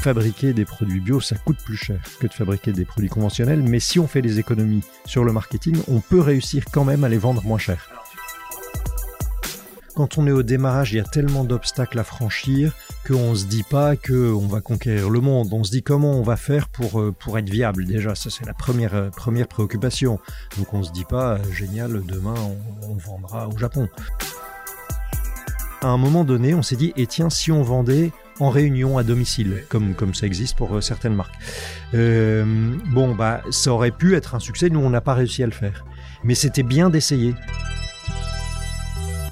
fabriquer des produits bio, ça coûte plus cher que de fabriquer des produits conventionnels, mais si on fait des économies sur le marketing, on peut réussir quand même à les vendre moins cher. Quand on est au démarrage, il y a tellement d'obstacles à franchir qu'on ne se dit pas qu'on va conquérir le monde. On se dit comment on va faire pour, euh, être viable. Déjà, ça c'est la première, euh, préoccupation. Donc on ne se dit pas, euh, génial, demain on vendra au Japon. À un moment donné, on s'est dit, et tiens, si on vendait en réunion à domicile, comme, comme ça existe pour euh, certaines marques. Euh, bon, bah, ça aurait pu être un succès, nous on n'a pas réussi à le faire. Mais c'était bien d'essayer.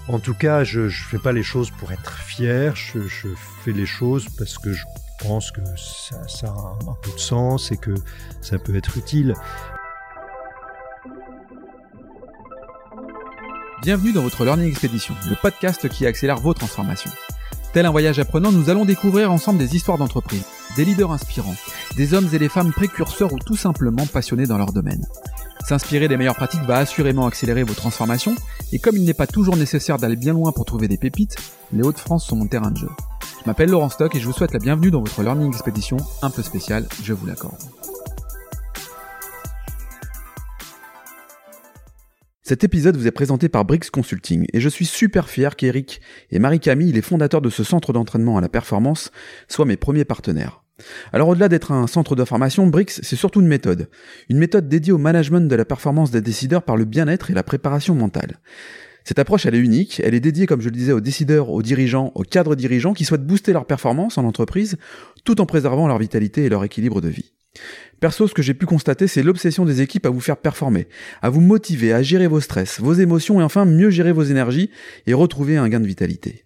En tout cas, je ne fais pas les choses pour être fier, je, je, fais les choses parce que je pense que ça, ça a un peu de sens et que ça peut être utile. Bienvenue dans votre Learning Expedition, le podcast qui accélère vos transformations. Tel un voyage apprenant, nous allons découvrir ensemble des histoires d'entreprise, des leaders inspirants, des hommes et des femmes précurseurs ou tout simplement passionnés dans leur domaine. S'inspirer des meilleures pratiques va assurément accélérer vos transformations, et comme il n'est pas toujours nécessaire d'aller bien loin pour trouver des pépites, les Hauts-de-France sont mon terrain de jeu. Je m'appelle Laurent Stock et je vous souhaite la bienvenue dans votre Learning Expedition un peu spéciale, je vous l'accorde. Cet épisode vous est présenté par Brix Consulting et je suis super fier qu'Eric et Marie-Camille, les fondateurs de ce centre d'entraînement à la performance, soient mes premiers partenaires. Alors au-delà d'être un centre de formation, Brix, c'est surtout une méthode. Une méthode dédiée au management de la performance des décideurs par le bien-être et la préparation mentale. Cette approche, elle est unique, elle est dédiée, comme je le disais, aux décideurs, aux dirigeants, aux cadres dirigeants qui souhaitent booster leur performance en entreprise tout en préservant leur vitalité et leur équilibre de vie. Perso, ce que j'ai pu constater, c'est l'obsession des équipes à vous faire performer, à vous motiver, à gérer vos stress, vos émotions et enfin mieux gérer vos énergies et retrouver un gain de vitalité.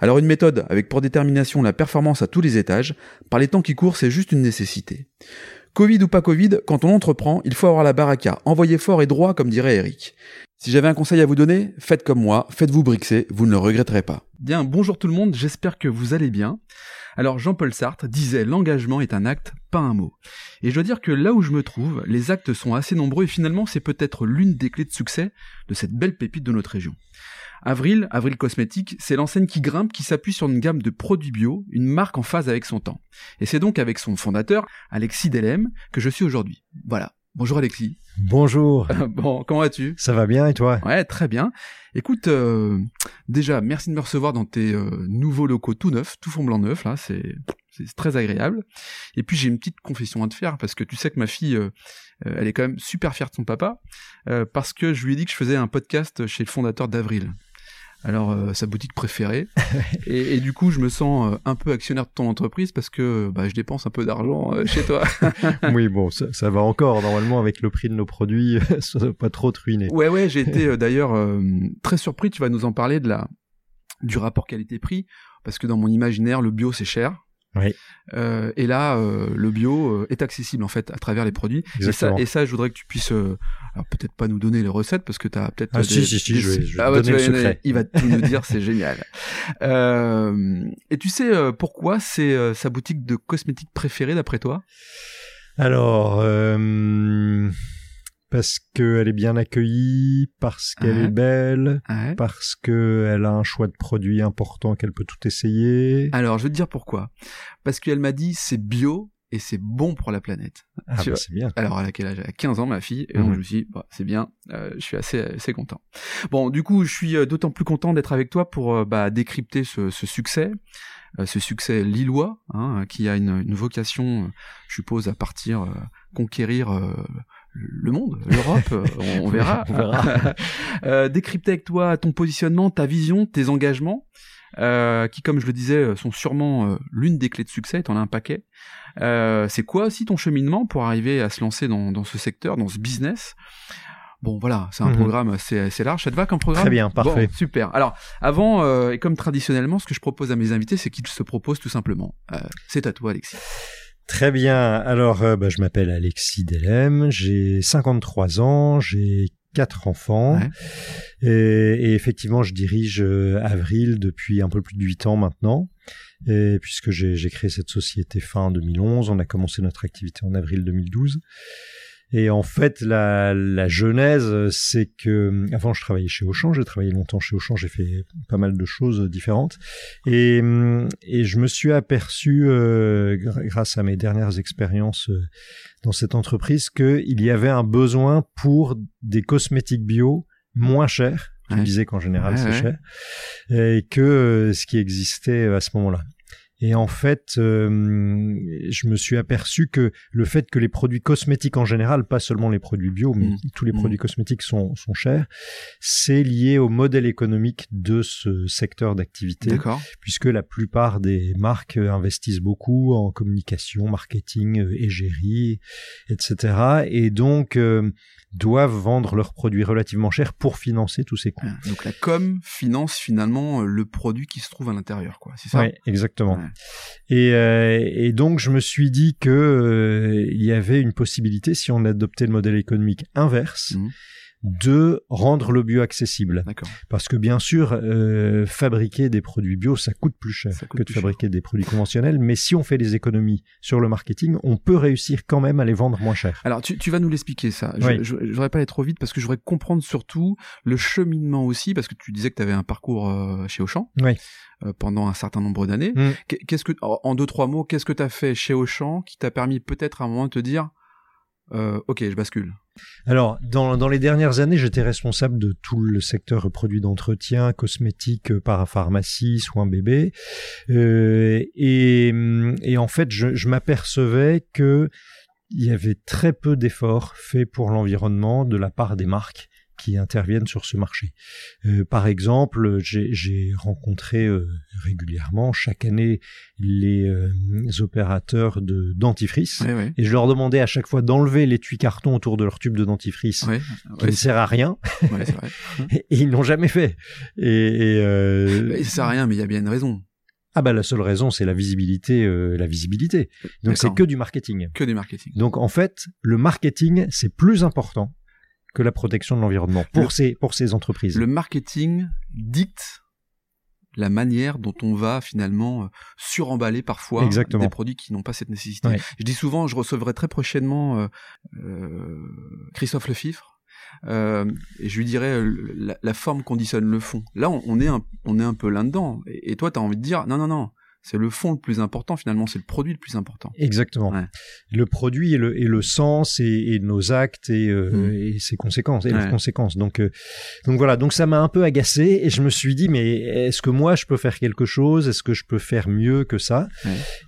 Alors une méthode avec pour détermination la performance à tous les étages, par les temps qui courent, c'est juste une nécessité. Covid ou pas Covid, quand on entreprend, il faut avoir la baraka, envoyer fort et droit comme dirait Eric. Si j'avais un conseil à vous donner, faites comme moi, faites-vous brixer, vous ne le regretterez pas. Bien, bonjour tout le monde, j'espère que vous allez bien. Alors Jean-Paul Sartre disait l'engagement est un acte, pas un mot. Et je dois dire que là où je me trouve, les actes sont assez nombreux et finalement c'est peut-être l'une des clés de succès de cette belle pépite de notre région. Avril, Avril Cosmétique, c'est l'enseigne qui grimpe, qui s'appuie sur une gamme de produits bio, une marque en phase avec son temps. Et c'est donc avec son fondateur, Alexis Delem, que je suis aujourd'hui. Voilà. Bonjour Alexis. Bonjour. bon, comment vas-tu? Ça va bien et toi? Ouais, très bien. Écoute, euh, déjà, merci de me recevoir dans tes euh, nouveaux locaux tout neufs, tout fond blanc neuf, là, c'est c'est très agréable. Et puis j'ai une petite confession à te faire parce que tu sais que ma fille, euh, elle est quand même super fière de son papa euh, parce que je lui ai dit que je faisais un podcast chez le fondateur d'Avril alors euh, sa boutique préférée. et, et, du coup, je me sens euh, un peu actionnaire de ton entreprise parce que bah, je dépense un peu d'argent euh, chez toi. oui, bon, ça, ça, va encore. Normalement, avec le prix de nos produits, ça va pas trop te ruiner. Ouais, ouais, j'ai été d'ailleurs très surpris. Tu vas nous en parler de la du rapport qualité-prix parce que dans mon imaginaire, le bio c'est cher. Oui. Euh, et là, euh, le bio euh, est accessible en fait à travers les produits. Et ça, et ça, je voudrais que tu puisses, alors peut-être pas nous donner les recettes parce que tu as peut-être. Ah des, si si si, des... je vais, je vais ah, te donner le secret. Il va tout nous dire, c'est génial. et tu sais pourquoi c'est sa boutique de cosmétiques préférée d'après toi? Alors, euh, parce qu'elle est bien accueillie, parce qu'elle Ouais. est belle, ouais. parce qu'elle a un choix de produits important qu'elle peut tout essayer. Alors, je vais te dire pourquoi. Parce qu'elle m'a dit c'est bio et c'est bon pour la planète. Ah, bah, c'est bien. Alors, elle a quel âge? Elle a 15 ans, ma fille. Et donc, Mhm. je me suis dit, bah, c'est bien, euh, je suis assez, assez content. Bon, du coup, je suis euh, d'autant plus content d'être avec toi pour euh, bah, décrypter ce, ce succès, euh, ce succès lillois, hein, qui a une, une vocation, je suppose, à partir conquérir le monde, l'Europe, on, on verra. On verra. Euh, décrypter avec toi ton positionnement, ta vision, tes engagements. euh, qui, comme je le disais, euh, sont sûrement euh, l'une des clés de succès, t'en as un paquet. C'est quoi aussi ton cheminement pour arriver à se lancer dans, dans ce secteur, dans ce business? Bon, voilà, c'est un Mhm. programme assez, assez large. Ça te va comme programme? Très bien, parfait. Bon, super. Alors, avant, euh, et comme traditionnellement, ce que je propose à mes invités, c'est qu'ils se proposent tout simplement. Euh, c'est à toi, Alexis. Très bien. Alors, euh, bah, je m'appelle Alexis Delem, j'ai 53 ans, j'ai quatre enfants. Ouais. Et, et effectivement, je dirige euh, Avril depuis un peu plus de huit ans maintenant. Et puisque j'ai j'ai créé cette société fin 2011, on a commencé notre activité en avril 2012. Et en fait, la, la genèse, c'est que avant je travaillais chez Auchan, j'ai travaillé longtemps chez Auchan, j'ai fait pas mal de choses différentes, et, et je me suis aperçu, euh, grâce à mes dernières expériences euh, dans cette entreprise, qu'il y avait un besoin pour des cosmétiques bio moins chers. Tu me disais qu'en général c'est cher, et que euh, ce qui existait à ce moment-là. Et en fait, euh, je me suis aperçu que le fait que les produits cosmétiques en général, pas seulement les produits bio, mais mmh. tous les mmh. produits cosmétiques sont, sont chers, c'est lié au modèle économique de ce secteur d'activité. Puisque la plupart des marques investissent beaucoup en communication, marketing, euh, égérie, etc. Et donc, euh, doivent vendre leurs produits relativement chers pour financer tous ces coûts. Donc la com finance finalement euh, le produit qui se trouve à l'intérieur, quoi. C'est ça? Oui, exactement. Et, euh, et, donc je me suis dit que euh, il y avait une possibilité si on adoptait le modèle économique inverse. Mmh de rendre le bio accessible. Parce que bien sûr, euh, fabriquer des produits bio, ça coûte plus cher que de fabriquer des produits conventionnels. Mais si on fait des économies sur le marketing, on peut réussir quand même à les vendre moins cher. Alors tu, tu vas nous l'expliquer ça. Je, je, voudrais pas aller trop vite parce que je voudrais comprendre surtout le cheminement aussi, parce que tu disais que tu avais un parcours euh, chez Auchan. Oui. Euh, pendant un certain nombre d'années. Mm. Qu'est-ce que, en deux trois mots, qu'est-ce que tu as fait chez Auchan qui t'a permis peut-être à un moment de te dire, euh, ok, je bascule. Alors, dans, dans les dernières années, j'étais responsable de tout le secteur produits d'entretien, cosmétiques, euh, parapharmacie, soins bébés. Euh, et, et, en fait, je, je m'apercevais que il y avait très peu d'efforts faits pour l'environnement de la part des marques qui interviennent sur ce marché. Euh, par exemple, j'ai rencontré euh, régulièrement chaque année les, euh, opérateurs de dentifrice et je leur demandais à chaque fois d'enlever l'étui carton autour de leur tube de dentifrice qui ne sert à rien et, ils n'ont jamais fait. Et, et euh... sert à rien, mais il y a bien une raison. Ah bah la seule raison c'est la visibilité, la visibilité. Donc c'est que du marketing. Que du marketing. Donc en fait le marketing c'est plus important que la protection de l'environnement pour ces pour ces entreprises. Le marketing dicte la manière dont on va finalement euh, suremballer parfois des produits qui n'ont pas cette nécessité. Je dis souvent, je recevrai très prochainement euh, euh, Christophe Lefifre. Euh, et je lui dirais la, forme conditionne le fond. Là, on, est un, on est un peu là-dedans. Et, et toi, tu as envie de dire non, non, non c'est le fond le plus important finalement, c'est le produit le plus important. Exactement. Le produit et le, et le sens et, nos actes et, euh, mm. et, ses conséquences et leurs conséquences. Donc euh, donc voilà, donc ça m'a un peu agacé et je me suis dit mais est-ce que moi je peux faire quelque chose? Est-ce que je peux faire mieux que ça?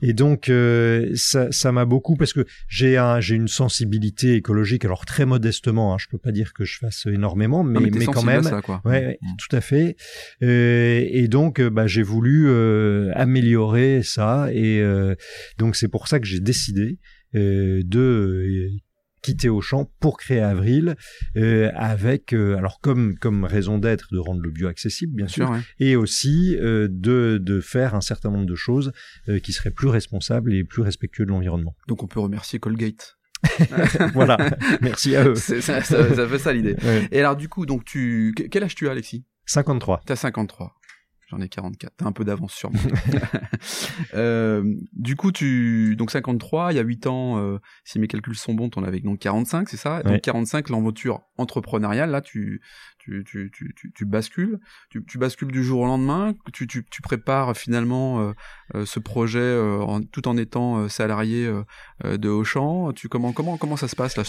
Et donc euh, ça ça m'a beaucoup parce que j'ai un j'ai une sensibilité écologique alors très modestement. Hein, je peux pas dire que je fasse énormément, mais mais, quand même. Ça, quoi. Ouais, mm. tout à fait. et donc bah j'ai voulu améliorer ça et euh, donc c'est pour ça que j'ai décidé euh, de euh, quitter Auchan pour créer Avril avec alors comme comme raison d'être de rendre le bio accessible bien sûr et aussi de de faire un certain nombre de choses qui seraient plus responsables et plus respectueux de l'environnement. Donc on peut remercier Colgate. voilà, merci à eux. Ça, ça, fait ça l'idée. Et alors du coup, donc tu quel âge tu as Alexis? 53. T'as 53. J'en ai 44. T'as un peu d'avance sur moi. euh, du coup, tu donc 53, il y a 8 ans, euh, si mes calculs sont bons, t'en avais donc 45, c'est ça? Donc 45, l'aventure entrepreneuriale, là, tu tu, tu, tu, tu, bascules, tu, tu, bascules du jour au lendemain, tu, tu, tu prépares finalement euh, euh, ce projet euh, en, tout en étant salarié de Auchan. Tu comment comment comment ça se passe là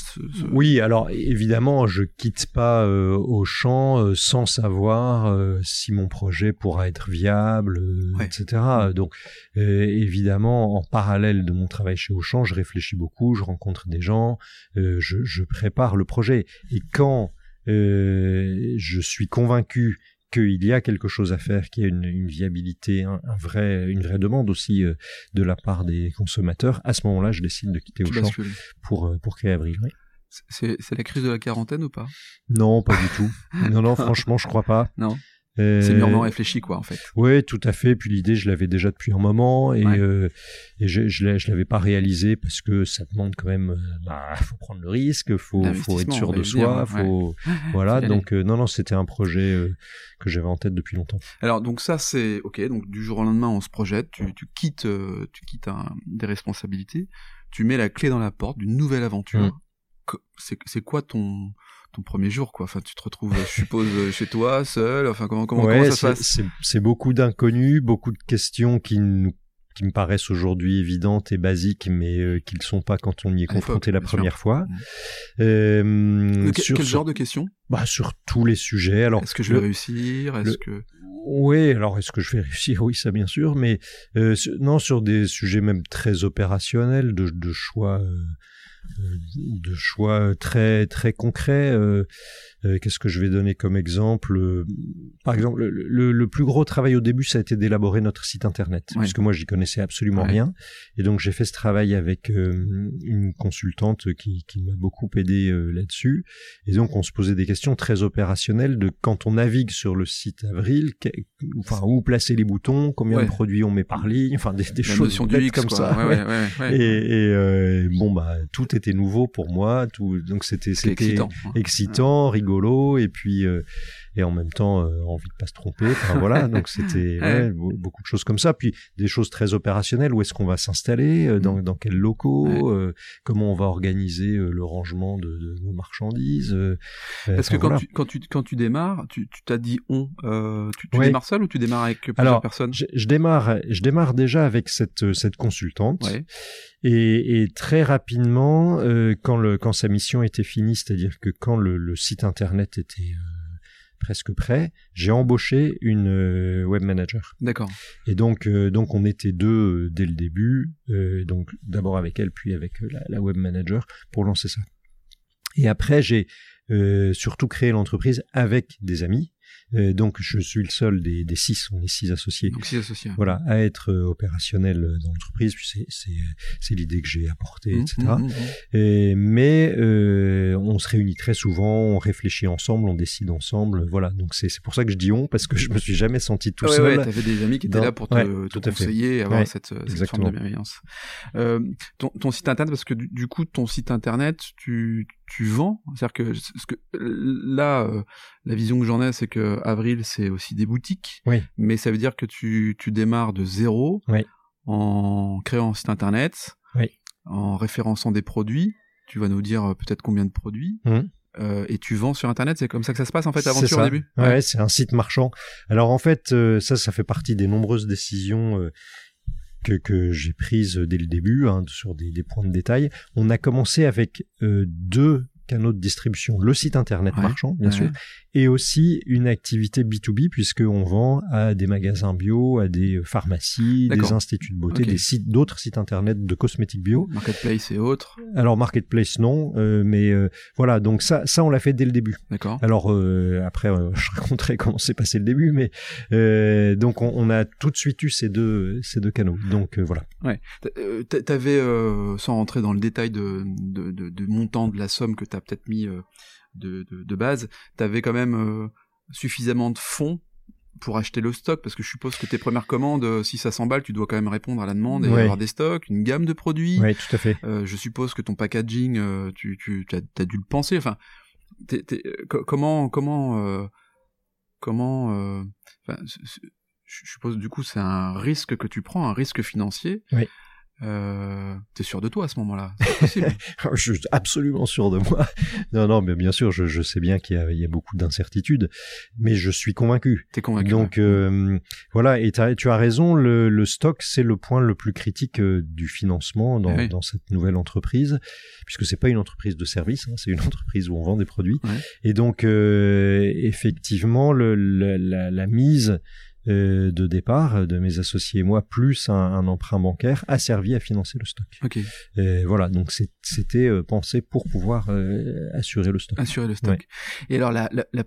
Oui, alors évidemment, je quitte pas Auchan sans savoir si mon projet pourra être viable, etc. Donc évidemment, en parallèle de mon travail chez Auchan, je réfléchis beaucoup, je rencontre des gens, je, je prépare le projet. Et quand euh, je suis convaincu qu'il y a quelque chose à faire, qu'il y a une, viabilité, un, vrai, une vraie demande aussi euh, de la part des consommateurs. À ce moment-là, je décide de quitter Auchan pour, euh, pour créer Avril. C'est la crise de la quarantaine ou pas? Non, pas du tout. non, non, franchement, je crois pas. Non. C'est mûrement réfléchi, quoi, en fait. Oui, tout à fait. Puis l'idée, je l'avais déjà depuis un moment et, euh, et je, je, l'avais pas réalisé parce que ça demande quand même, euh, bah, faut prendre le risque, faut, faut être sûr de soi, faut, voilà. Donc euh, non, non, c'était un projet que j'avais en tête depuis longtemps. Alors donc ça c'est ok. Donc du jour au lendemain, on se projette, tu, tu quittes, tu quittes un, des responsabilités, tu mets la clé dans la porte d'une nouvelle aventure. Mm c'est quoi ton ton premier jour quoi. Enfin tu te retrouves je suppose chez toi seul. Enfin comment comment, ouais, comment ça se passe? c'est beaucoup d'inconnus beaucoup de questions qui nous qui me paraissent aujourd'hui évidentes et basiques, mais euh, qui ne sont pas quand on y est confronté la première fois. Mmh. Euh, quel genre de questions? Bah, Sur tous les sujets. Alors, est-ce que je vais réussir? Est-ce que oui, alors est-ce que je vais réussir? Oui, ça bien sûr, mais euh, non sur des sujets même très opérationnels de, de choix, euh, de choix très très concrets. Euh, qu'est-ce que je vais donner comme exemple euh, Par exemple, le, le, plus gros travail au début, ça a été d'élaborer notre site internet, parce que moi, j'y connaissais absolument rien, et donc j'ai fait ce travail avec euh, une consultante qui, qui m'a beaucoup aidé là-dessus, et donc on se posait des questions très opérationnelles de quand on navigue sur le site Avril, enfin où placer les boutons, combien de produits on met par ligne, enfin des, des choses comme ça. et, et bon bah tout était nouveau pour moi, tout donc c'était c'était excitant, excitant rigolo et puis euh, et en même temps euh, envie de pas se tromper. Enfin voilà, donc c'était beaucoup de choses comme ça. Puis des choses très opérationnelles. Où est-ce qu'on va s'installer euh, dans, mm. dans quels locaux Comment on va organiser le rangement de, nos marchandises Parce que quand, tu, quand tu quand tu démarres, tu t'as dit on. tu, tu démarres seul ou tu démarres avec plusieurs Alors, personnes je, je, démarre je démarre déjà avec cette cette consultante. Et, et, très rapidement, euh, quand, le, quand sa mission était finie, c'est-à-dire que quand le, le, site internet était euh, presque prêt, j'ai embauché une euh, web manager. D'accord. Et donc, donc on était deux dès le début, donc d'abord avec elle, puis avec la, la, web manager pour lancer ça. Et après, j'ai surtout créé l'entreprise avec des amis euh, donc je suis le seul des, des six, on est six associés. Donc six associés. Voilà, à être euh, opérationnel dans l'entreprise. Puis c'est c'est l'idée que j'ai apportée, etc. Mmh, mmh, mmh, Et, mais euh, on se réunit très souvent, on réfléchit ensemble, on décide ensemble. Voilà, donc c'est c'est pour ça que je dis on parce que je me suis jamais senti tout seul. Ouais, t'avais des amis qui étaient là pour te, te conseiller, et avoir cette, cette forme de bienveillance. Euh, ton, ton site internet, parce que du, du coup ton site internet, tu tu vends? C'est-à-dire que, ce que là, euh, la vision que j'en ai, c'est que Avril, c'est aussi des boutiques. Oui. Mais ça veut dire que tu, tu démarres de zéro oui. en créant un site internet, oui. en référençant des produits. Tu vas nous dire euh, peut-être combien de produits. Mmh. Euh, et tu vends sur internet, c'est comme ça que ça se passe en fait l'aventure au début? Ouais, c'est un site marchand. Alors en fait, euh, ça, ça fait partie des nombreuses décisions euh, que, que j'ai prise dès le début hein, sur des, des, points de détail. On a commencé avec deux canaux de distribution, le site internet marchand, bien sûr, et aussi une activité B2B, puisqu'on vend à des magasins bio, à des pharmacies, des instituts de beauté, des sites, d'autres sites internet de cosmétiques bio. Marketplace et autres. Alors, Marketplace, non, euh, mais euh, voilà, donc ça, ça, on l'a fait dès le début. D'accord. Alors, euh, après, je raconterai comment s'est passé le début, mais donc, on, on, a tout de suite eu ces deux, ces deux canaux. Donc, voilà. Ouais. T'avais, sans rentrer dans le détail de, de, de, de montant de la somme que tu as peut-être mis euh, de, de, de, base, t'avais quand même euh, suffisamment de fonds pour acheter le stock parce que je suppose que tes premières commandes euh, si ça s'emballe tu dois quand même répondre à la demande et avoir des stocks une gamme de produits. Oui tout à fait. Je suppose que ton packaging tu, tu as, dû le penser. Enfin comment comment comment je suppose du coup c'est un risque que tu prends un risque financier. Oui euh, t'es sûr de toi à ce moment-là? Je suis absolument sûr de moi. Non, non, mais bien sûr, je, je sais bien qu'il y, y, a beaucoup d'incertitudes, mais je suis convaincu. T'es convaincu. Donc euh, voilà, et tu as raison, le, le stock c'est le point le plus critique euh, du financement dans, dans cette nouvelle entreprise, puisque c'est pas une entreprise de service, hein, c'est une entreprise où on vend des produits. Et donc euh, effectivement, le, la, la mise euh, de départ de mes associés et moi, plus un, un, emprunt bancaire, a servi à financer le stock. Et voilà, donc c'était euh, pensé pour pouvoir euh, assurer le stock. Assurer le stock. Et alors la, la, la,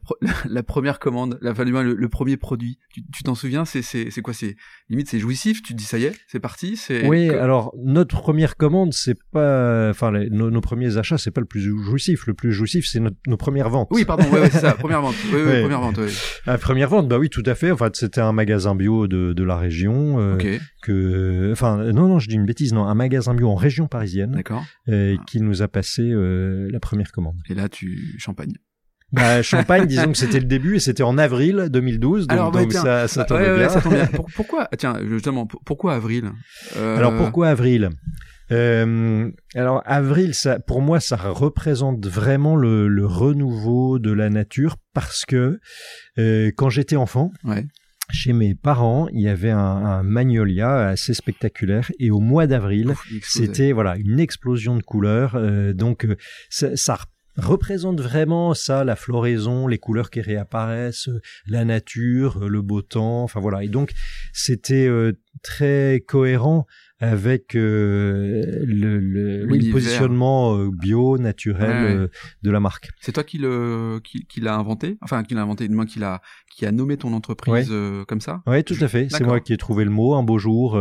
la, première commande, la le, le premier produit, tu t'en souviens C'est c'est quoi C'est limite c'est jouissif. Tu te dis ça y est, c'est parti. C'est oui. Alors notre première commande, c'est pas, enfin nos, nos, premiers achats, c'est pas le plus jouissif. Le plus jouissif, c'est nos premières ventes. Oui, pardon. Ouais, ouais c'est ça. Première vente. Oui, première vente. La première vente, bah oui, tout à fait. Enfin, c'était un magasin bio de, de la région. Euh, que, enfin, non, non, je dis une bêtise, non, un magasin bio en région parisienne. D'accord. Euh, qui nous a passé euh, la première commande. Et là, tu champagne. Bah, Champagne, disons que c'était le début et c'était en avril 2012, donc, Alors, donc ça, ça tombe ouais, bien. Ouais, ça tombe bien. pourquoi, tiens, justement, pourquoi avril. Alors pourquoi avril? Euh, alors avril, ça, pour moi, ça représente vraiment le, le renouveau de la nature parce que euh, quand j'étais enfant, Ouais. Chez mes parents, il y avait un, un magnolia assez spectaculaire et au mois d'avril, c'était voilà une explosion de couleurs. euh, donc euh, ça, ça re- représente vraiment ça, la floraison, les couleurs qui réapparaissent, euh, la nature, euh, le beau temps. Enfin voilà. Et donc c'était euh, très cohérent avec euh, le, le, le positionnement euh, bio, naturel Ouais, ouais. euh, de la marque. C'est toi qui le qui, qui l'a inventé, enfin qui l'a inventé, du moins qui l'a qui a nommé ton entreprise euh, comme ça? Oui, tout à fait. C'est moi qui ai trouvé le mot un beau jour.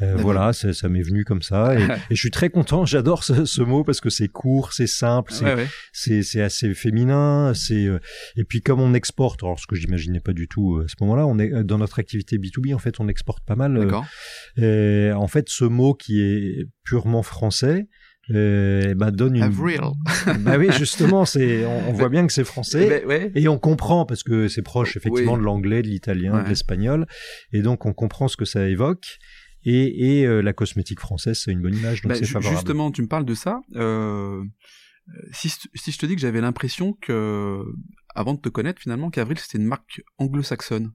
Euh, voilà, ça, ça m'est venu comme ça. Et, et je suis très content. J'adore ce, ce mot parce que c'est court, c'est simple, c'est Ouais, assez féminin. C'est euh, et puis comme on exporte, alors ce que j'imaginais pas du tout euh, à ce moment-là, on est dans notre activité B2B en fait, on exporte pas mal. et en fait, ce mot qui est purement français. Euh, bah, donne une. Avril. bah oui, justement, c'est on, on voit bien que c'est français. Ouais. Et on comprend parce que c'est proche effectivement Oui. de l'anglais, de l'italien, Ouais. de l'espagnol, et donc on comprend ce que ça évoque. Et, et euh, la cosmétique française, c'est une bonne image, donc Bah, c'est favorable. justement, tu me parles de ça. Euh, si, si je te dis que j'avais l'impression que, avant de te connaître finalement, qu'Avril c'était une marque anglo-saxonne,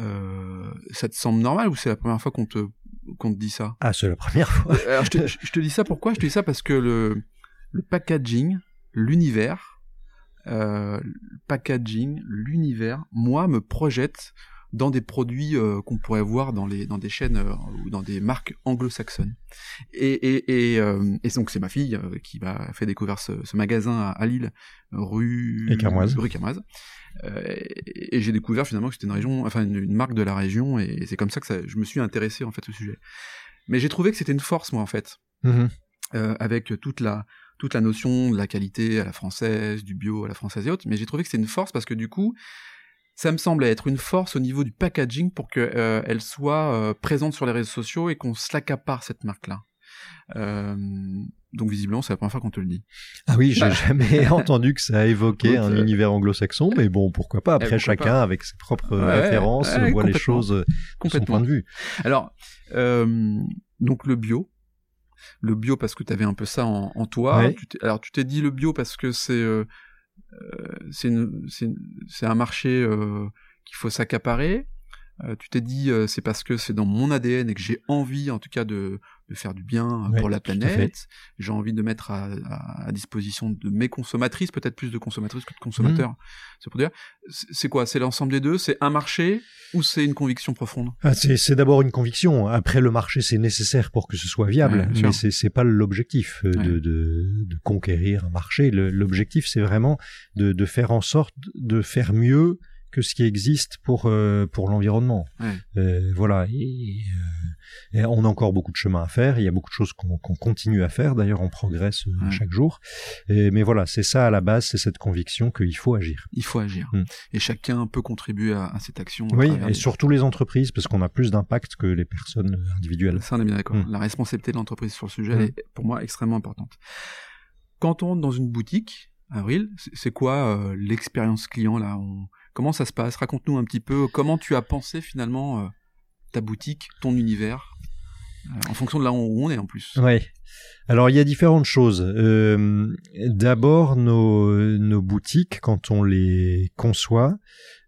euh, ça te semble normal ou c'est la première fois qu'on te, qu'on te dit ça? Ah, c'est la première fois. Alors, je, te, je- je te dis ça pourquoi? Je te dis ça parce que le, le packaging, l'univers, euh, le packaging, l'univers, moi, me projette dans des produits euh, qu'on pourrait voir dans les dans des chaînes euh, ou dans des marques anglo-saxonnes. Et et et, euh, et donc c'est ma fille euh, qui m'a fait découvrir ce, ce magasin à, à Lille, rue Écarmoise. rue Carmoise. Euh, et et j'ai découvert finalement que c'était une région, enfin une, une marque de la région, et c'est comme ça que ça, je me suis intéressé en fait au sujet. Mais j'ai trouvé que c'était une force moi en fait euh, avec toute la toute la notion de la qualité à la française, du bio à la française et autres, mais j'ai trouvé que c'était une force parce que du coup, ça me semblait être une force au niveau du packaging pour que euh, elle soit euh, présente sur les réseaux sociaux et qu'on se l'accapare cette marque-là. Euh, donc visiblement, c'est la première fois qu'on te le dit. Ah oui, j'ai Bah. jamais entendu que ça évoquait un univers anglo-saxon, mais bon, pourquoi pas. Après, pourquoi chacun, pas. avec ses propres Ouais, références, ouais, voit les choses de son point de vue. Alors, donc le bio. Le bio parce que tu avais un peu ça en, en toi. Ouais. Tu t'es- alors tu t'es dit le bio parce que c'est c'est une- c'est un marché euh, qu'il faut s'accaparer. Euh, tu t'es dit euh, c'est parce que c'est dans mon ADN et que j'ai envie en tout cas de, de faire du bien Ouais, pour la planète. J'ai envie de mettre à, à- à disposition de mes consommatrices, peut-être plus de consommatrices que de consommateurs. Dire. C'est quoi? C'est l'ensemble des deux? C'est un marché ou c'est une conviction profonde? Ah, c'est d'abord une conviction. Après, le marché, c'est nécessaire pour que ce soit viable, Ouais, mais c'est pas l'objectif euh, de, de, de conquérir un marché. L'objectif, c'est vraiment de, de faire en sorte de faire mieux que ce qui existe pour euh, pour l'environnement. Ouais. Euh, voilà. Et, euh, et on a encore beaucoup de chemin à faire. Il y a beaucoup de choses qu'on qu'on continue à faire. D'ailleurs, on progresse Ouais. chaque jour. Et- mais voilà, c'est ça à la base, c'est cette conviction qu'il faut agir. Il faut agir. Mm. Et chacun peut contribuer à, à cette action. à Oui, et surtout les entreprises, parce qu'on a plus d'impact que les personnes individuelles. Ça, on est bien d'accord. Mm. La responsabilité de l'entreprise sur le sujet, Mm. est pour moi extrêmement importante. Quand on rentre dans une boutique, Avril, c'est- quoi l'expérience client là? On- Comment ça se passe? Raconte-nous un petit peu comment tu as pensé finalement euh, ta boutique, ton univers, euh, en fonction de là où on est en plus. Ouais. Alors il y a différentes choses. Euh, D'abord nos, nos boutiques, quand on les conçoit,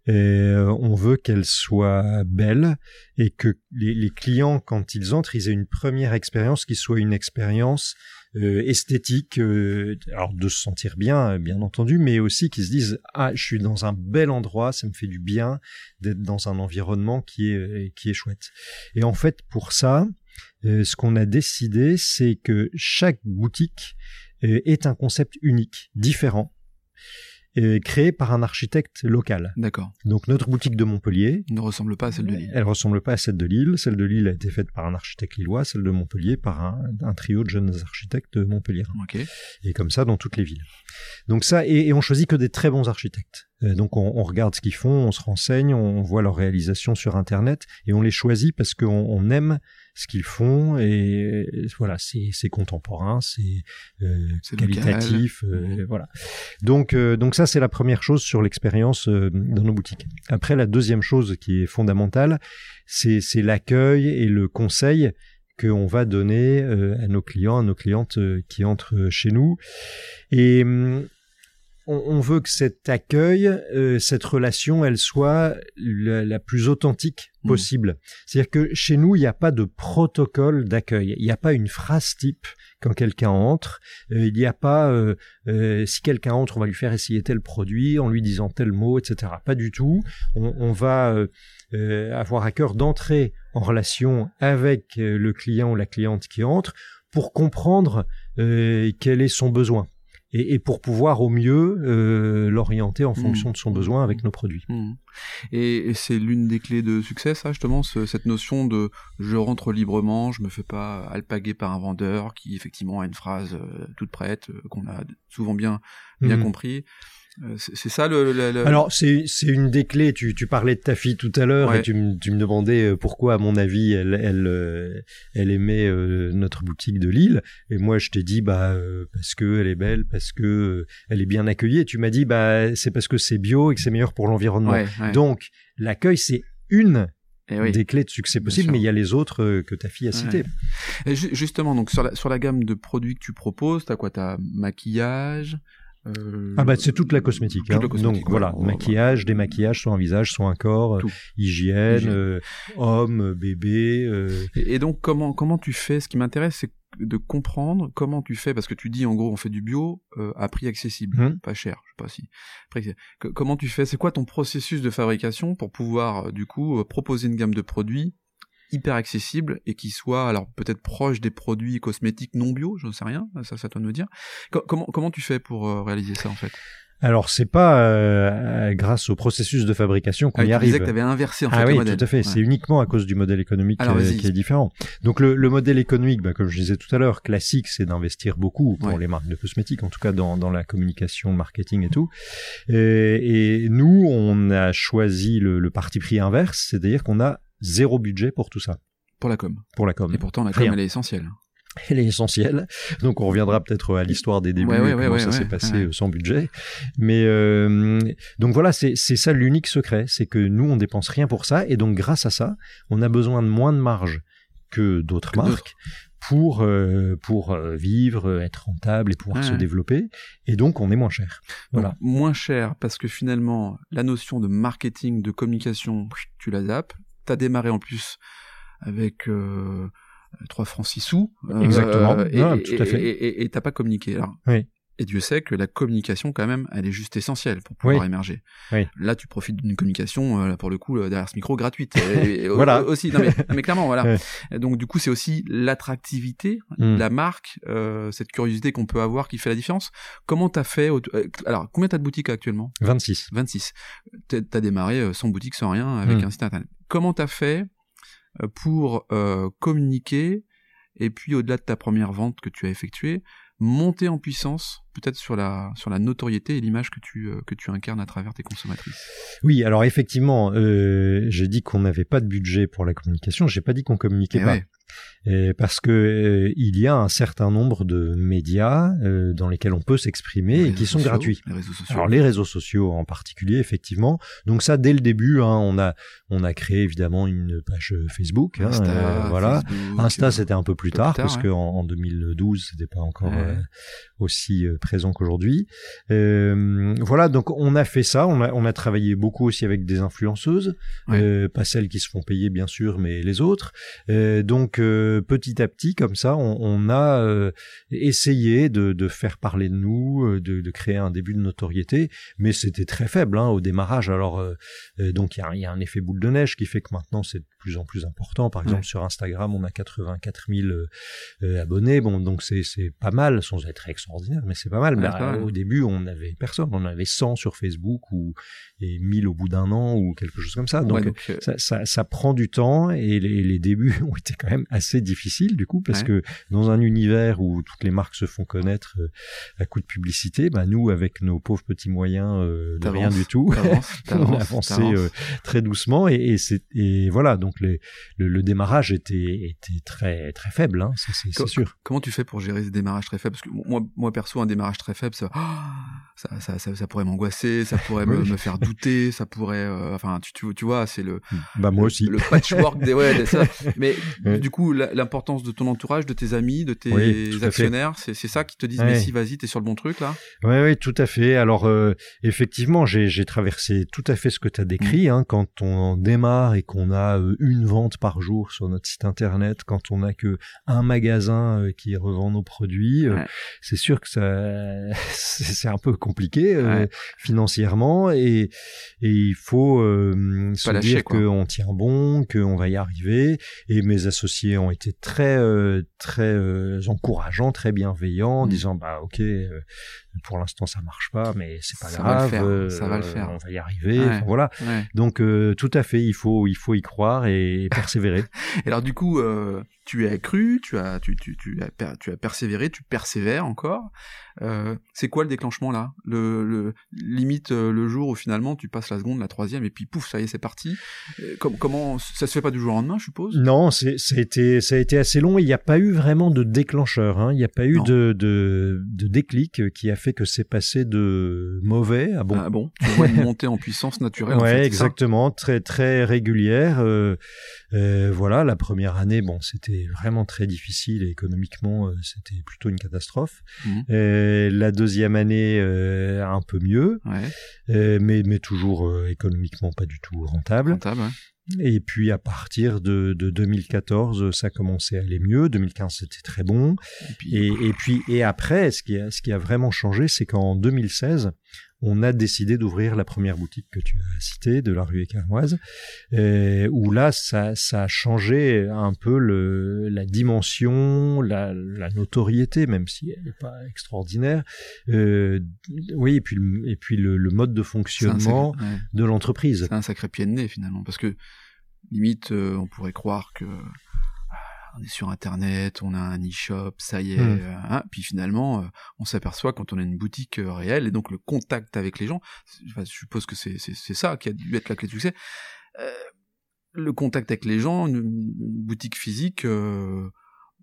on veut qu'elles soient belles et que les, les clients, quand ils entrent, ils aient une première expérience qui soit une expérience euh, esthétique, euh, alors de se sentir bien, bien entendu, mais aussi qu'ils se disent ah je suis dans un bel endroit, ça me fait du bien d'être dans un environnement qui est qui est chouette. Et en fait pour ça, euh, ce qu'on a décidé, c'est que chaque boutique euh, est un concept unique, différent, euh, créé par un architecte local. D'accord. Donc notre boutique de Montpellier, Ne ressemble pas à celle de Lille. elle ressemble pas à celle de Lille. Celle de Lille a été faite par un architecte lillois, celle de Montpellier par un, un trio de jeunes architectes Montpellier. Ok. Et comme ça dans toutes les villes. Donc ça, et, et on choisit que des très bons architectes. Euh, donc on, on regarde ce qu'ils font, on se renseigne, on voit leurs réalisations sur Internet, et on les choisit parce qu'on on aime ce qu'ils font, et voilà, c'est contemporain, c'est euh, qualitatif, euh, voilà. Donc euh, donc ça c'est la première chose sur l'expérience dans nos boutiques. Après la deuxième chose qui est fondamentale, c'est c'est l'accueil et le conseil qu'on va donner à nos clients, à nos clientes qui entrent chez nous. Et hum, on, veut que cet accueil, euh, cette relation, elle soit la, plus authentique mmh. possible. C'est-à-dire que chez nous, il n'y a pas de protocole d'accueil. Il n'y a pas une phrase type quand quelqu'un entre. Euh, il n'y a pas euh, si quelqu'un entre, on va lui faire essayer tel produit en lui disant tel mot, etc. Pas du tout. On, va avoir à cœur d'entrer en relation avec le client ou la cliente qui entre pour comprendre quel est son besoin et, et pour pouvoir au mieux euh, l'orienter en mmh. fonction de son besoin avec nos produits. Mmh. Et, et c'est l'une des clés de succès, ça justement, cette notion de je rentre librement, je me fais pas alpaguer par un vendeur qui effectivement a une phrase euh, toute prête euh, qu'on a souvent bien bien mmh. compris. Euh, c'est ça le. le, Alors c'est une des clés. Tu, tu parlais de ta fille tout à l'heure et tu, me, tu me demandais euh, pourquoi à mon avis elle elle euh, elle aimait notre boutique de Lille et moi je t'ai dit bah parce que elle est belle parce que elle est bien accueillie et tu m'as dit bah c'est parce que c'est bio et que c'est meilleur pour l'environnement. Donc l'accueil c'est une eh des clés de succès possibles, mais il y a les autres que ta fille a citées. Justement, donc sur la, sur la gamme de produits que tu proposes, t'as quoi? T'as maquillage, euh, ah bah c'est toute la cosmétique. Hein. Donc voilà, maquillage, démaquillage, soit un visage, soit un corps, euh, hygiène, euh, homme, bébé. Et, donc comment comment tu fais? Ce qui m'intéresse, c'est de comprendre comment tu fais parce que tu dis en gros on fait du bio à prix accessible, hum. pas cher, je sais pas si. Après, comment tu fais? C'est quoi ton processus de fabrication pour pouvoir du coup proposer une gamme de produits hyper accessible et qui soit alors peut-être proche des produits cosmétiques non bio, je ne sais rien, ça ça doit me dire. comment comment tu fais pour euh, réaliser ça en fait? Alors c'est pas euh, grâce au processus de fabrication qu'on ah, y arrive. Tu disais que tu avais inversé en fait ah, oui, tout à fait. C'est uniquement à cause du modèle économique euh, qui est différent. Donc le, le modèle économique, bah, comme je disais tout à l'heure, classique, c'est d'investir beaucoup pour les marques de cosmétiques, en tout cas dans, dans la communication, le marketing et tout. Et, et nous, on a choisi le, le parti pris inverse, c'est-à-dire qu'on a zéro budget pour tout ça. Pour la com. Pour la com. Et pourtant, la com, elle est essentielle. Elle est essentielle. Donc on reviendra peut-être à l'histoire des débuts, et comment ça s'est passé sans budget. Mais euh, donc voilà, c'est ça l'unique secret, c'est que nous on dépense rien pour ça, et donc grâce à ça, on a besoin de moins de marge que d'autres marques pour euh, pour euh, vivre, être rentable et pouvoir se développer. Et donc on est moins cher. Voilà. moins cher parce que finalement la notion de marketing, de communication, tu la zappes t'as démarré en plus avec euh, 3 francs 6 sous. Euh, Exactement. et, tout à fait. Et t'as pas communiqué. Alors, oui. Et Dieu sait que la communication, quand même, elle est juste essentielle pour pouvoir émerger. Oui. Là, tu profites d'une communication, euh, pour le coup, euh, derrière ce micro, gratuite. Et, voilà. Aussi, non mais, mais clairement, voilà. Donc, du coup, c'est aussi l'attractivité mm. la marque, euh, cette curiosité qu'on peut avoir qui fait la différence. Comment t'as fait Alors, combien t'as de boutiques actuellement? 26. 26. T'as démarré sans boutique, sans rien, avec mm. un site internet. Comment t'as fait pour communiquer? Et puis au-delà de ta première vente que tu as effectuée, monter en puissance peut-être sur la sur la notoriété et l'image que tu euh, que tu incarnes à travers tes consommatrices. Oui, alors effectivement, euh, j'ai dit qu'on n'avait pas de budget pour la communication. J'ai pas dit qu'on communiquait eh pas. Euh, parce que euh, il y a un certain nombre de médias euh, dans lesquels on peut s'exprimer et qui sont gratuits. Les réseaux sociaux. Alors les réseaux sociaux en particulier, effectivement. Donc ça, dès le début, hein, on a on a créé évidemment une page Facebook. Hein, Insta, voilà. Insta, c'était un peu plus tard, parce qu'en en 2012, c'était pas encore aussi présent qu'aujourd'hui. voilà, donc on a fait ça. On a on a travaillé beaucoup aussi avec des influenceuses, pas celles qui se font payer bien sûr, mais les autres. donc petit à petit, comme ça, on, a euh, essayé de, faire parler de nous, euh, de, créer un début de notoriété, mais c'était très faible hein, au démarrage. Alors, euh, donc il y, a, un effet boule de neige qui fait que maintenant c'est plus en plus important. Par exemple, sur Instagram, on a 84 000 abonnés. Bon, donc c'est pas mal, sans être extraordinaire, mais c'est pas mal. mais au début, on n'avait personne, on avait 100 sur Facebook ou et 1000 au bout d'un an ou quelque chose comme ça. Donc, ça, prend du temps et les, les débuts ont été quand même assez difficile du coup parce que dans un univers où toutes les marques se font connaître euh, à coup de publicité, bah nous avec nos pauvres petits moyens euh, de rien du tout, on a avancé euh, très doucement et, et c'est et voilà donc les, le, démarrage était était très très faible, hein, c'est sûr. Comment tu fais pour gérer ce démarrage très faible? Parce que moi moi perso un démarrage très faible ça ça, ça, ça, pourrait m'angoisser, ça pourrait me, me, faire douter, ça pourrait enfin tu, tu, tu vois c'est le bah moi aussi le patchwork des ouais ça. mais du coup, l'importance de ton entourage, de tes amis, de tes actionnaires, c'est ça qui te disent, mais si, vas-y, t'es sur le bon truc, là? Oui, oui, tout à fait. Alors, euh, effectivement, j'ai traversé tout à fait ce que tu as décrit. Mmh. Hein, quand on démarre et qu'on a euh, une vente par jour sur notre site internet, quand on n'a que un magasin euh, qui revend nos produits, c'est sûr que ça, c'est un peu compliqué financièrement et, et il faut se dire qu'on tient bon, qu'on va y arriver. Et mes associés ont été très très encourageants, très bienveillants, en mmh. disant bah ok, pour l'instant ça marche pas, mais c'est pas grave, ça va le faire, on va y arriver. voilà. Donc tout à fait, il faut il faut y croire et persévérer. et alors du coup, tu as cru, tu as, tu, tu, tu, as, tu as persévéré, tu persévères encore. Euh, c'est quoi le déclenchement là? Le, le, Limite euh, le jour où finalement tu passes la seconde, la troisième, et puis pouf, ça y est, c'est parti. Euh, comment ça se fait pas du jour au lendemain, je suppose? Non, ça, a été, ça a été assez long il n'y a pas eu vraiment de déclencheur. Hein. Il n'y a pas eu de, de, de, déclic qui a fait que c'est passé de mauvais à bon. Ah bon? Tu vois une montée en puissance naturelle. Ouais, en fait, exactement, très très régulière. Euh, euh, voilà, la première année, bon, c'était vraiment très difficile et économiquement, c'était plutôt une catastrophe. Mmh. Euh, la deuxième année, un peu mieux, mais, mais toujours économiquement pas du tout rentable. Et puis à partir de, de, 2014, ça commençait à aller mieux. 2015, c'était très bon. Et puis, et, puis et après, ce qui a, ce qui a vraiment changé, c'est qu'en 2016, on a décidé d'ouvrir la première boutique que tu as citée, de la rue Équermoise, euh, où là, ça, ça a changé un peu le, la dimension, la, la notoriété, même si elle n'est pas extraordinaire. Euh, oui, et puis, et puis le, le mode de fonctionnement de l'entreprise. C'est un sacré pied de nez finalement, parce que limite, euh, on pourrait croire que on est sur internet, on a un e-shop, ça y est. Hmm. Euh, hein, puis finalement, euh, on s'aperçoit quand on a une boutique euh, réelle et donc le contact avec les gens. je suppose que c'est ça qui a dû être la clé de succès. le contact avec les gens, une, boutique physique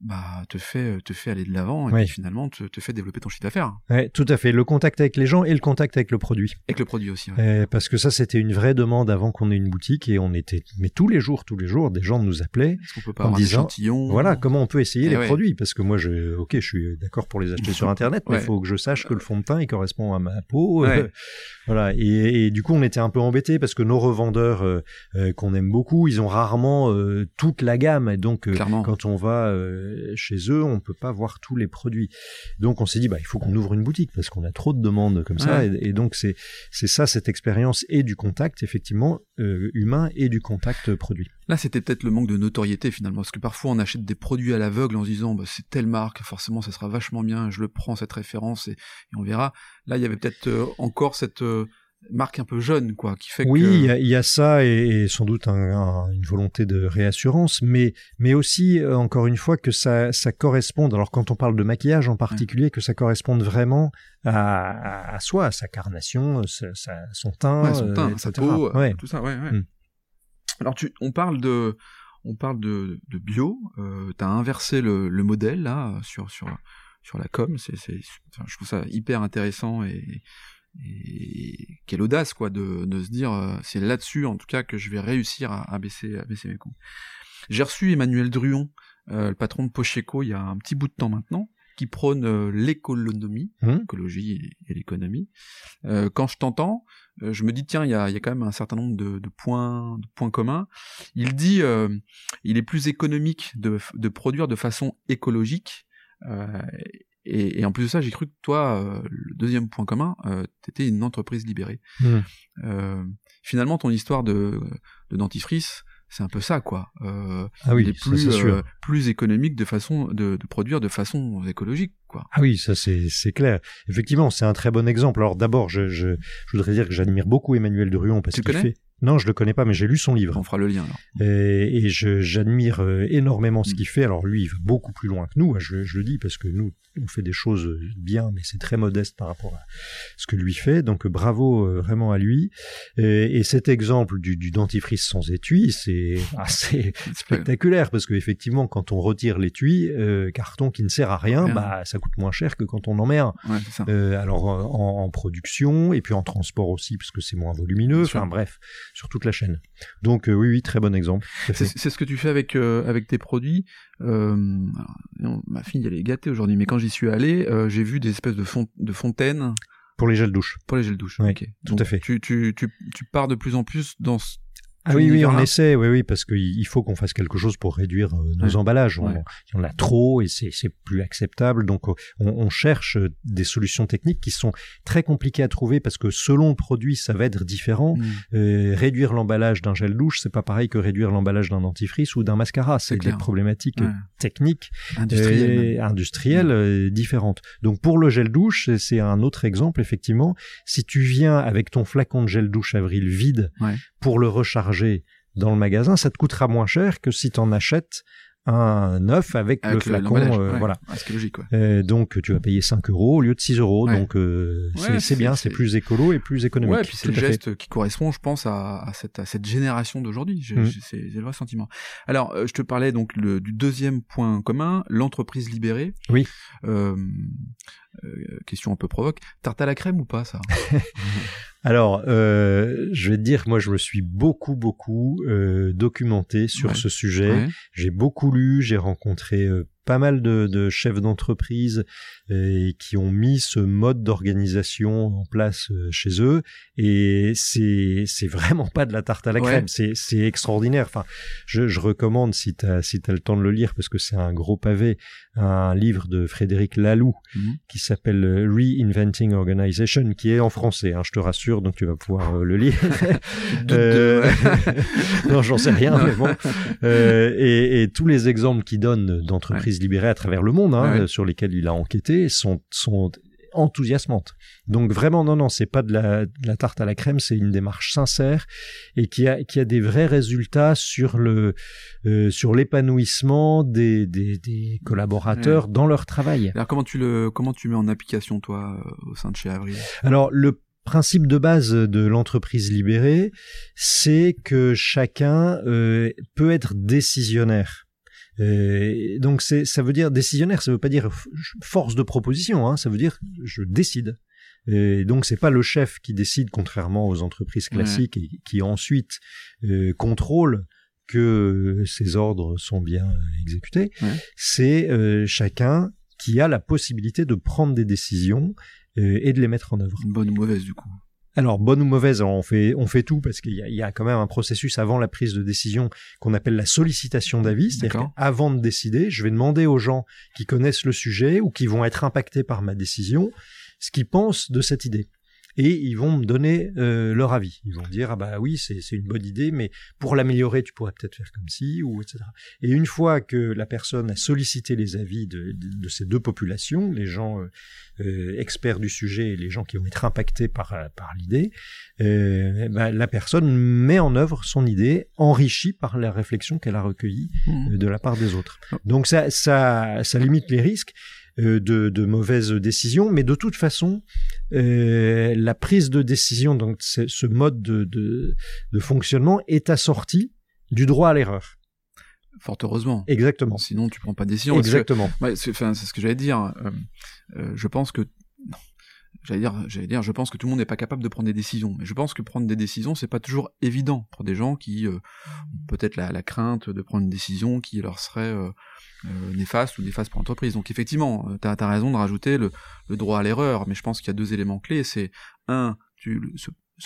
bah, te fait te fait aller de l'avant et puis finalement te, te, fait développer ton chiffre d'affaires. Ouais, tout à fait. Le contact avec les gens et le contact avec le produit. Avec le produit aussi. Ouais. parce que ça, c'était une vraie demande avant qu'on ait une boutique et on était, mais tous les jours, tous les jours, des gens nous appelaient en disant, voilà, comment on peut essayer eh les produits? Parce que moi, je, ok, je suis d'accord pour les acheter sur Internet, mais il faut que je sache que le fond de teint il correspond à ma peau. voilà. Et, et, du coup, on était un peu embêtés parce que nos revendeurs euh, euh, qu'on aime beaucoup, ils ont rarement euh, toute la gamme. Et donc, quand on va chez eux, on peut pas voir tous les produits. Donc on s'est dit bah il faut qu'on ouvre une boutique parce qu'on a trop de demandes comme ça et, donc c'est c'est ça cette expérience et du contact effectivement euh, humain et du contact produit. Là c'était peut-être le manque de notoriété finalement parce que parfois on achète des produits à l'aveugle en se disant bah, c'est telle marque forcément ça sera vachement bien je le prends cette référence et, on verra. Là il y avait peut-être euh, encore cette euh, marque un peu jeune, quoi, qui fait oui, que... il y, a ça et, sans doute une volonté de réassurance, mais mais aussi euh, encore une fois que ça ça corresponde. Alors quand on parle de maquillage en particulier, que ça corresponde vraiment à, à, soi, à sa carnation, son teint, son teint, sa peau, euh, tout ça, ouais, ouais. Hmm. Alors tu, on parle de on parle de, de bio. Euh, T'as inversé le, le modèle là sur sur sur la com. C'est je trouve ça hyper intéressant et et quelle audace quoi de, de se dire euh, c'est là-dessus en tout cas que je vais réussir à, baisser à baisser mes coûts. J'ai reçu Emmanuel Druon, euh, le patron de Pocheco, il y a un petit bout de temps maintenant, qui prône euh, l'économie, mmh. l'écologie et, l'économie. quand je t'entends, je me dis tiens il y a, y a, quand même un certain nombre de, de points de points communs. Il dit il est plus économique de, de produire de façon écologique et, et, en plus de ça, j'ai cru que toi, euh, le deuxième point commun, euh, t'étais une entreprise libérée. Hmm. Euh, finalement, ton histoire de, de dentifrice, c'est un peu ça, quoi. Euh, ah oui, plus, euh, plus économique de façon de, de, produire de façon écologique, quoi. Ah oui, ça c'est c'est clair. Effectivement, c'est un très bon exemple. Alors d'abord, je, je, je voudrais dire que j'admire beaucoup Emmanuel Druon parce qu'il fait non, je le connais pas, mais j'ai lu son livre. On fera le lien. Alors. Et, et j'admire euh, énormément ce mm. qu'il fait. Alors lui, il va beaucoup plus loin que nous. Hein, je, je, le dis parce que nous, on fait des choses bien, mais c'est très modeste par rapport à ce que lui fait. Donc bravo euh, vraiment à lui. Et, et cet exemple du, du, dentifrice sans étui, c'est assez spectaculaire parce qu'effectivement, quand on retire l'étui, euh, carton qui ne sert à rien, bah ça coûte moins cher que quand on en met un. Ouais, euh, alors en, en, production et puis en transport aussi parce que c'est moins volumineux. Enfin bref sur toute la chaîne. Donc oui, oui, très bon exemple. C'est ce que tu fais avec avec tes produits. ma fille elle est gâtée aujourd'hui, mais quand j'y suis allé, j'ai vu des espèces de, font de fontaines. Pour les gels douche. Pour les gels douche. Tout à fait. Tu, tu, tu, tu pars de plus en plus dans ah oui, oui, on essaie, oui, oui, parce qu'il faut qu'on fasse quelque chose pour réduire euh, nos emballages. On, Il y en a trop et c'est plus acceptable. Donc, on, on, cherche des solutions techniques qui sont très compliquées à trouver parce que selon le produit, ça va être différent. Mm. Euh, réduire l'emballage d'un gel douche, c'est pas pareil que réduire l'emballage d'un dentifrice ou d'un mascara. C'est des problématiques techniques, industrielles, industrielles euh, différentes. Donc, pour le gel douche, c'est un autre exemple, effectivement. Si tu viens avec ton flacon de gel douche Avril vide pour le recharger dans le magasin, ça te coûtera moins cher que si tu en achètes un neuf avec, le flacon. Euh, voilà. Ah, c'est logique. donc tu vas payer 5 euros au lieu de 6 euros. Donc euh, c'est bien, c'est plus écolo et plus économique. Ouais, puis c'est le geste qui correspond, je pense, à, cette, à cette génération d'aujourd'hui. J'ai mmh. le vrai sentiment. Alors, euh, je te parlais donc le, du deuxième point commun, l'entreprise libérée. Oui. question un peu provoque. Tarte à la crème ou pas ça? Alors, euh, je vais te dire, moi, je me suis beaucoup, beaucoup euh, documenté sur ce sujet. J'ai beaucoup lu, j'ai rencontré euh, pas mal de, chefs d'entreprise euh, qui ont mis ce mode d'organisation en place euh, chez eux. Et c'est c'est vraiment pas de la tarte à la crème. C'est c'est extraordinaire. Enfin je, je recommande si tu as si as le temps de le lire parce que c'est un gros pavé un livre de Frédéric Laloux mhm. qui s'appelle euh, Reinventing Organization qui est en français hein, je te rassure donc tu vas pouvoir le lire. Non j'en sais rien mais bon. Et, et tous les exemples qu'il donne d'entreprises libérés à travers le monde, hein, sur lesquels il a enquêté, sont, sont enthousiasmantes. Donc vraiment, non, non, c'est pas de la, de la, tarte à la crème, c'est une démarche sincère et qui a, qui a des vrais résultats sur le, euh, sur l'épanouissement des, des, des, collaborateurs dans leur travail. Alors comment tu le, comment tu mets en application toi au sein de chez Avril? Alors le principe de base de l'entreprise libérée, c'est que chacun euh, peut être décisionnaire. Euh, donc c'est, ça veut dire décisionnaire, ça veut pas dire force de proposition, hein, ça veut dire je décide. Et donc c'est pas le chef qui décide, contrairement aux entreprises classiques, et qui ensuite euh, contrôle que ses ordres sont bien exécutés. C'est euh, chacun qui a la possibilité de prendre des décisions euh, et de les mettre en œuvre. Bonne ou mauvaise du coup alors, bonne ou mauvaise, on fait, on fait tout parce qu'il y, a quand même un processus avant la prise de décision qu'on appelle la sollicitation d'avis. C'est-à-dire qu'avant de décider, je vais demander aux gens qui connaissent le sujet ou qui vont être impactés par ma décision ce qu'ils pensent de cette idée et ils vont me donner euh, leur avis. Ils vont me dire ah bah oui c'est c'est une bonne idée, mais pour l'améliorer tu pourrais peut-être faire comme ci ou etc. Et une fois que la personne a sollicité les avis de, de, ces deux populations, les gens euh, euh, experts du sujet et les gens qui vont être impactés par par l'idée, bah, la personne met en œuvre son idée enrichie par la réflexion qu'elle a recueillie mmh. de la part des autres. Donc ça ça ça limite les risques euh, de, mauvaises décisions, mais de toute façon, euh, la prise de décision, donc ce mode de, de, fonctionnement, est assorti du droit à l'erreur. Fort heureusement. Exactement. Sinon, tu prends pas de décision. Exactement. c'est ce que j'allais dire. Euh, je pense que j'allais dire, j'allais dire, je pense que tout le monde n'est pas capable de prendre des décisions. Mais je pense que prendre des décisions, c'est pas toujours évident pour des gens qui ont peut-être la, crainte de prendre une décision qui leur serait euh, néfaste ou néfaste pour l'entreprise. Donc effectivement, euh, tu as, raison de rajouter le, droit à l'erreur, mais je pense qu'il y a deux éléments clés. C'est un, tu,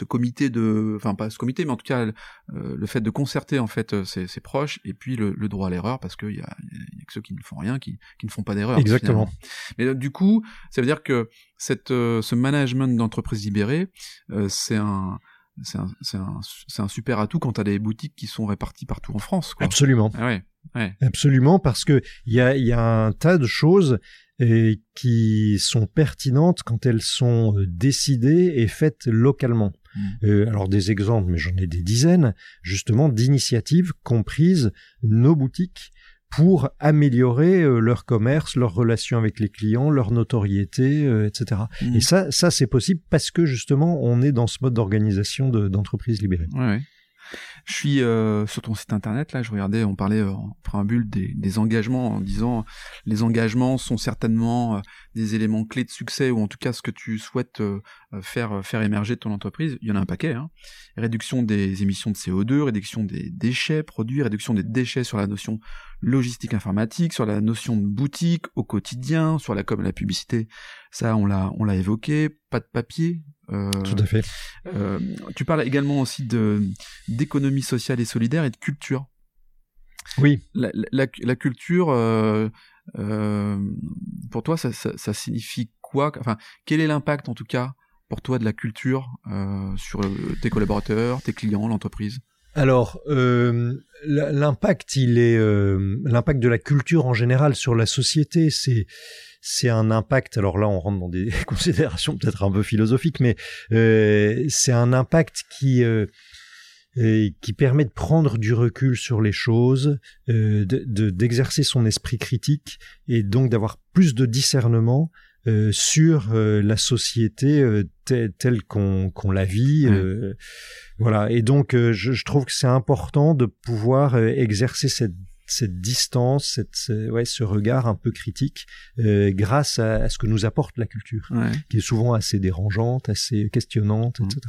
comité de, enfin pas ce comité, mais en tout cas euh, le fait de concerter en fait ses, proches, et puis le, droit à l'erreur, parce qu'il y a, que ceux qui ne font rien, qui, qui ne font pas d'erreur. Exactement. Mais du coup, ça veut dire que cette, ce management d'entreprise libérée, c'est un c'est un, un, un, super atout quand tu as des boutiques qui sont réparties partout en France. Quoi. Absolument. Ah ouais. Absolument, parce que il y a, y a un tas de choses et qui sont pertinentes quand elles sont euh, décidées et faites localement. Euh, alors des exemples, mais j'en ai des dizaines, justement d'initiatives comprises nos boutiques pour améliorer euh, leur commerce, leurs relations avec les clients, leur notoriété, etc. Mm. Et ça, ça c'est possible parce que justement on est dans ce mode d'organisation d'entreprise libérée. Ouais, je suis euh, sur ton site internet, là, je regardais, on parlait euh, en préambule des, des, engagements en disant les engagements sont certainement euh, des éléments clés de succès ou en tout cas ce que tu souhaites faire faire émerger ton entreprise, il y en a un paquet. Hein. Réduction des émissions de CO2, réduction des déchets produits, réduction des déchets sur la notion logistique informatique, sur la notion de boutique au quotidien, sur la com et la publicité. Ça, on l'a on l'a évoqué. Pas de papier. Tout à fait. tu parles également aussi de d'économie sociale et solidaire et de culture. Oui. La, la, la culture, euh, euh, pour toi, ça, ça, ça, signifie quoi? Enfin, quel est l'impact, en tout cas, pour toi, de la culture euh, sur tes collaborateurs, tes clients, l'entreprise? Alors, euh, l'impact, il est euh, l'impact de la culture en général sur la société. C'est c'est un impact. Alors là, on rentre dans des considérations peut-être un peu philosophiques, mais euh, c'est un impact qui euh, qui permet de prendre du recul sur les choses, euh, d'exercer de, son esprit critique et donc d'avoir plus de discernement euh, sur euh, la société euh, telle, qu'on la vit. Euh, voilà. Et donc, je, je, trouve que c'est important de pouvoir exercer cette cette distance, cette, ouais, ce regard un peu critique, grâce à, à, ce que nous apporte la culture, ouais. qui est souvent assez dérangeante, assez questionnante, etc.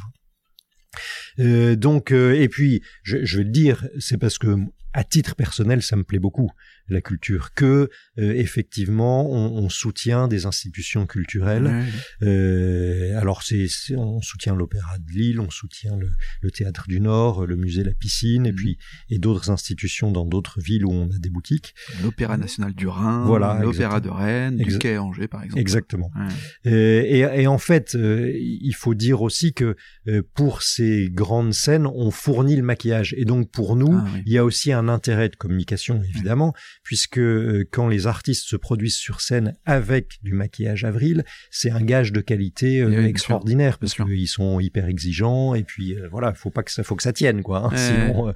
Euh, donc, euh, et puis, je, je, vais le dire, c'est parce que à titre personnel, ça me plaît beaucoup la culture, que euh, effectivement on, on, soutient des institutions culturelles. Euh, alors c'est, on soutient l'Opéra de Lille, on soutient le, le, Théâtre du Nord, le musée La Piscine, et mmh. puis et d'autres institutions dans d'autres villes où on a des boutiques. L'Opéra national du Rhin, voilà, l'Opéra de Rennes, du Quai Angers par exemple. Exactement. Ouais. Et, et, en fait, euh, il faut dire aussi que pour ces grandes scènes, on fournit le maquillage, et donc pour nous, ah, oui. il y a aussi un intérêt de communication évidemment, puisque euh, quand les artistes se produisent sur scène avec du maquillage avril, c'est un gage de qualité euh, oui, extraordinaire parce qu'ils sont hyper exigeants et puis euh, voilà, faut pas que ça, faut que ça tienne quoi. Hein, sinon,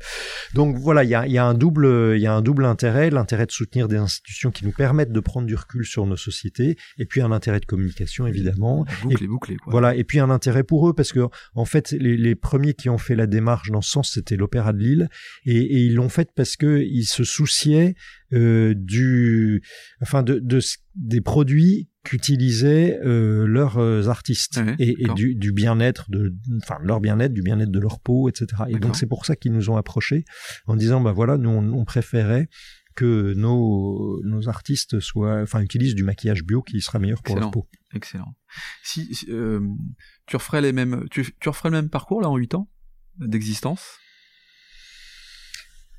donc voilà, il y a, y a, un double, il y a un double intérêt, l'intérêt de soutenir des institutions qui nous permettent de prendre du recul sur nos sociétés et puis un intérêt de communication évidemment. Bouclé, et, bouclé, quoi. Voilà, et puis un intérêt pour eux parce que en fait les, les premiers qui ont fait la démarche dans ce sens c'était l'Opéra de Lille et, et ils l'ont fait parce que ils se souciaient euh, du, enfin de, de des produits qu'utilisaient euh, leurs euh, artistes ouais, et, et, du, du bien-être de, enfin leur bien-être, du bien-être de leur peau, etc. Et donc c'est pour ça qu'ils nous ont approchés en disant bah voilà, nous on, on préférait que nos, nos artistes soient, enfin, utilisent du maquillage bio qui sera meilleur pour Excellent. leur peau. Excellent. Si, si euh, tu referais les mêmes, tu, tu referais le même parcours là en 8 ans d'existence?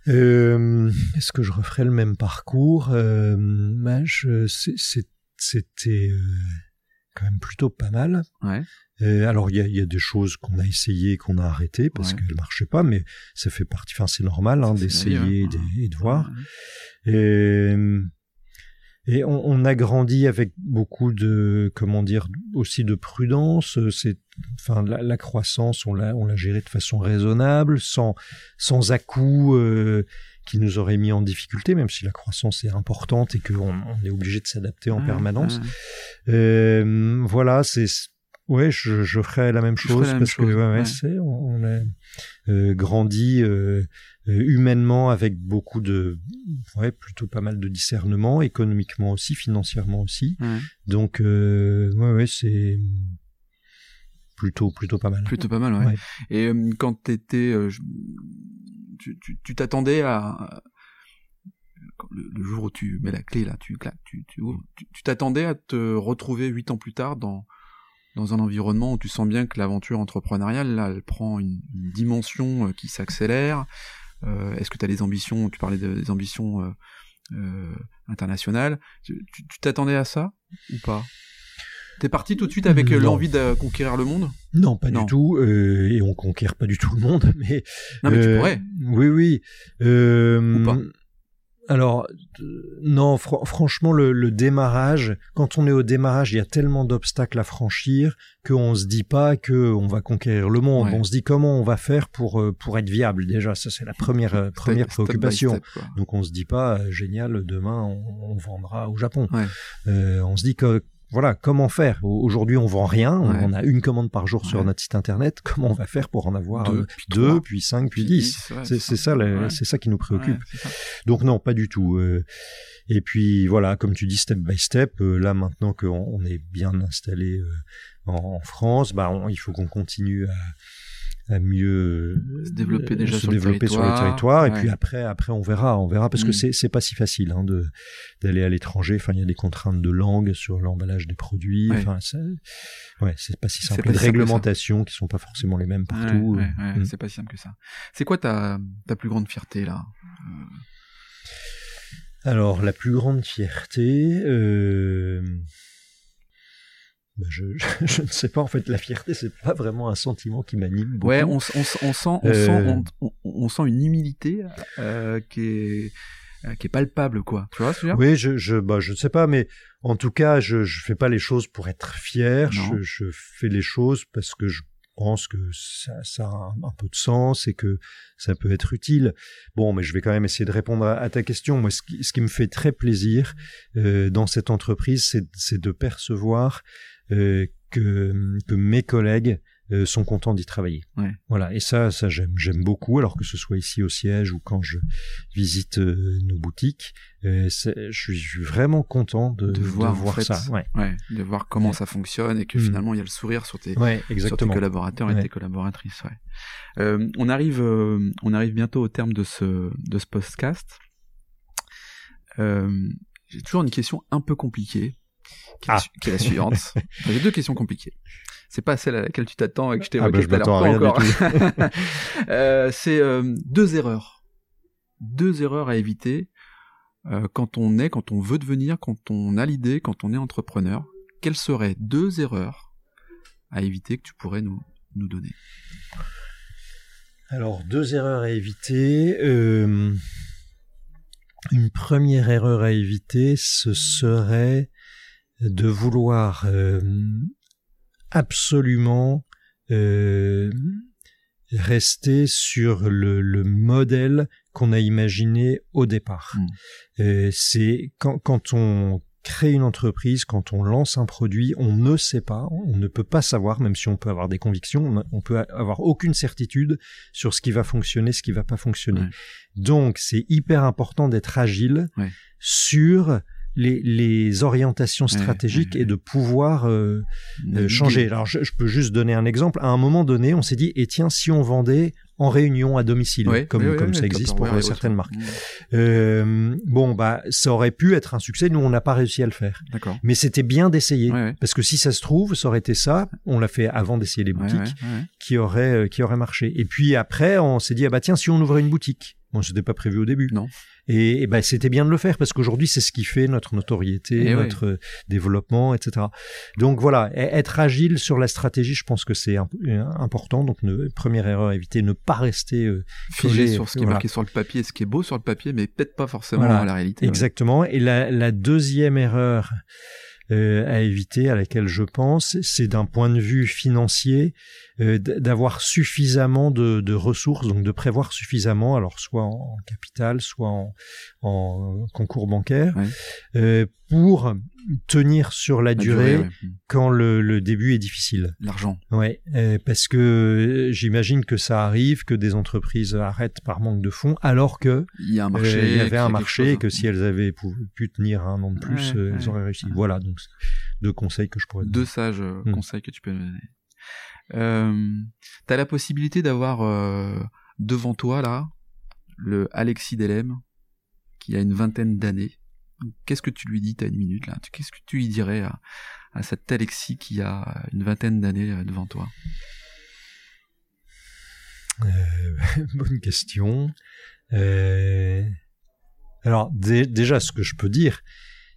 Euh, Est-ce que je referais le même parcours? Euh, bah, C'était euh, quand même plutôt pas mal. Ouais. Euh, alors il y a, y a, des choses qu'on a essayé qu'on a arrêtées parce Ouais. qu'elles marchaient pas, mais ça fait partie. Enfin, c'est normal hein, d'essayer et hein. de- et de voir. Ouais. Et, et on, on a grandi avec beaucoup de, comment dire, aussi de prudence. C'est, enfin, la, la croissance, on l'a, on l'a gérée de façon raisonnable, sans, sans à-coups euh, qui nous auraient mis en difficulté, même si la croissance est importante et qu'on on est obligé de s'adapter en Ouais, permanence. ouais. Euh, voilà, c'est, ouais, je, je ferais la même chose même parce chose, que ouais, ouais, on, on a euh, grandi euh, humainement avec beaucoup de, ouais, plutôt pas mal de discernement, économiquement aussi, financièrement aussi. Donc, euh, ouais, ouais, c'est plutôt, plutôt pas mal. Plutôt pas mal, ouais. Ouais. Et euh, quand t'étais, euh, tu t'attendais à, le, le jour où tu mets la clé là, tu claques, tu tu ouvres, tu tu t'attendais à te retrouver huit ans plus tard dans dans un environnement où tu sens bien que l'aventure entrepreneuriale là, elle prend une, une dimension euh, qui s'accélère. Euh, Est-ce que tu as des ambitions? Tu parlais de- des ambitions euh, euh, internationales. Tu t'attendais à ça ou pas? T'es parti tout de suite avec l'envie de conquérir le monde? Non, pas Non. du tout. euh, et on conquiert pas du tout le monde, mais Non, mais tu pourrais. Oui, oui. Euh, Ou pas Alors, non, fr- franchement, le, le démarrage, quand on est au démarrage, il y a tellement d'obstacles à franchir qu'on se dit pas que on va conquérir le monde. Ouais. On se dit comment on va faire pour euh, pour être viable. Déjà, ça c'est la première euh, première Step- préoccupation. step. Donc on se dit pas euh, génial, demain on, on vendra au Japon. Ouais. Euh, on se dit que voilà, comment faire? Aujourd'hui, on vend rien, on a une commande par jour sur notre site internet. Comment on va faire pour en avoir deux, puis, cinq, puis dix? C'est ça, c'est ça qui nous préoccupe. Donc non, pas du tout. et puis voilà, comme tu dis, step by step. là, maintenant qu'on est bien installé en, France, bah, il faut qu'on continue à à mieux se développer déjà se sur, développer le sur les territoires et puis après après on verra on verra parce que mm. c'est c'est pas si facile hein, de d'aller à l'étranger. Enfin il y a des contraintes de langue sur l'emballage des produits. Enfin ouais c'est pas si simple. pas de réglementations qui sont pas forcément les mêmes partout mm. c'est pas si simple que ça. C'est quoi ta ta plus grande fierté là euh? Alors la plus grande fierté euh... Bah, je, je, ne sais pas en fait la fierté c'est pas vraiment un sentiment qui m'anime beaucoup. ouais on, on, on sent on, sent euh. on, on, sent une humilité euh, qui est euh, qui est palpable quoi tu vois ce que oui je je bah je ne sais pas mais en tout cas je je fais pas les choses pour être fier je, je, fais les choses parce que je pense que ça, ça a un, peu de sens et que ça peut être utile. Bon, mais je vais quand même essayer de répondre à, ta question. Moi, ce qui, ce qui, me fait très plaisir euh, dans cette entreprise, c'est de percevoir que, que mes collègues euh, sont contents d'y travailler. Ouais. Voilà, et ça, ça j'aime, j'aime beaucoup. Alors que ce soit ici au siège ou quand je visite euh, nos boutiques, euh, je, suis, vraiment content de, de voir, de voir ça. Ouais. ouais. de voir comment ça fonctionne et que mm. finalement il y a le sourire sur tes, sur tes collaborateurs et tes collaboratrices. On arrive, on arrive bientôt au terme de ce de ce podcast. J'ai toujours une question un peu compliquée qui, est, ah. la suivante. J'ai deux questions compliquées. C'est pas celle à laquelle tu t'attends et que je t'ai ah bah, l'heure. encore. euh, c'est euh, deux erreurs. Deux erreurs à éviter euh, quand on est, quand on veut devenir, quand on a l'idée, quand on est entrepreneur. Quelles seraient deux erreurs à éviter que tu pourrais nous, nous donner? Alors, deux erreurs à éviter. Euh, une première erreur à éviter, ce serait de vouloir euh, absolument euh, rester sur le, le modèle qu'on a imaginé au départ. Hmm. Euh, c'est quand, quand on crée une entreprise, quand on lance un produit, on ne sait pas, on ne peut pas savoir, même si on peut avoir des convictions, on peut avoir aucune certitude sur ce qui va fonctionner, ce qui va pas fonctionner. Donc c'est hyper important d'être agile sur les, les orientations stratégiques et de pouvoir euh, euh, changer. Alors je, peux juste donner un exemple. À un moment donné, on s'est dit, et tiens, si on vendait en réunion à domicile, comme, comme ça existe pour certaines marques. Euh, bon, bah, ça aurait pu être un succès. Nous, on n'a pas réussi à le faire. Mais c'était bien d'essayer, parce que si ça se trouve, ça aurait été ça. On l'a fait avant d'essayer les boutiques, qui aurait euh, qui aurait marché. Et puis après, on s'est dit, ah bah tiens, si on ouvrait une boutique. Bon, c'était pas prévu au début. Non. Et, ben c'était bien de le faire parce qu'aujourd'hui c'est ce qui fait notre notoriété, eh notre développement, etc. Donc voilà, e-, être agile sur la stratégie, je pense que c'est important. Donc ne, première erreur à éviter, ne pas rester euh, figé sur ce qui est marqué sur le papier, ce qui est beau sur le papier, mais peut-être pas forcément dans la réalité. Exactement. Et la, la deuxième erreur euh, à éviter, à laquelle je pense, c'est d'un point de vue financier, euh, d'avoir suffisamment de, de, ressources, donc de prévoir suffisamment, alors soit en capital, soit en, en concours bancaire, euh, pour tenir sur la, durée, quand le, le, début est difficile. L'argent. Ouais, euh, parce que j'imagine que ça arrive que des entreprises arrêtent par manque de fonds, alors que il y a un marché, euh, il y avait un marché, et que si elles avaient pu, tenir un an de plus, euh, elles auraient réussi. Voilà, donc deux conseils que je pourrais. Deux sages hmm. conseils que tu peux donner. Euh, T'as la possibilité d'avoir devant toi là le Alexis Delem qui a une vingtaine d'années. Qu'est-ce que tu lui dis, t'as une minute là? Qu'est-ce que tu lui dirais à, à cette Alexis qui a une vingtaine d'années euh, devant toi? Euh, Bonne question. Euh... Alors déjà, ce que je peux dire,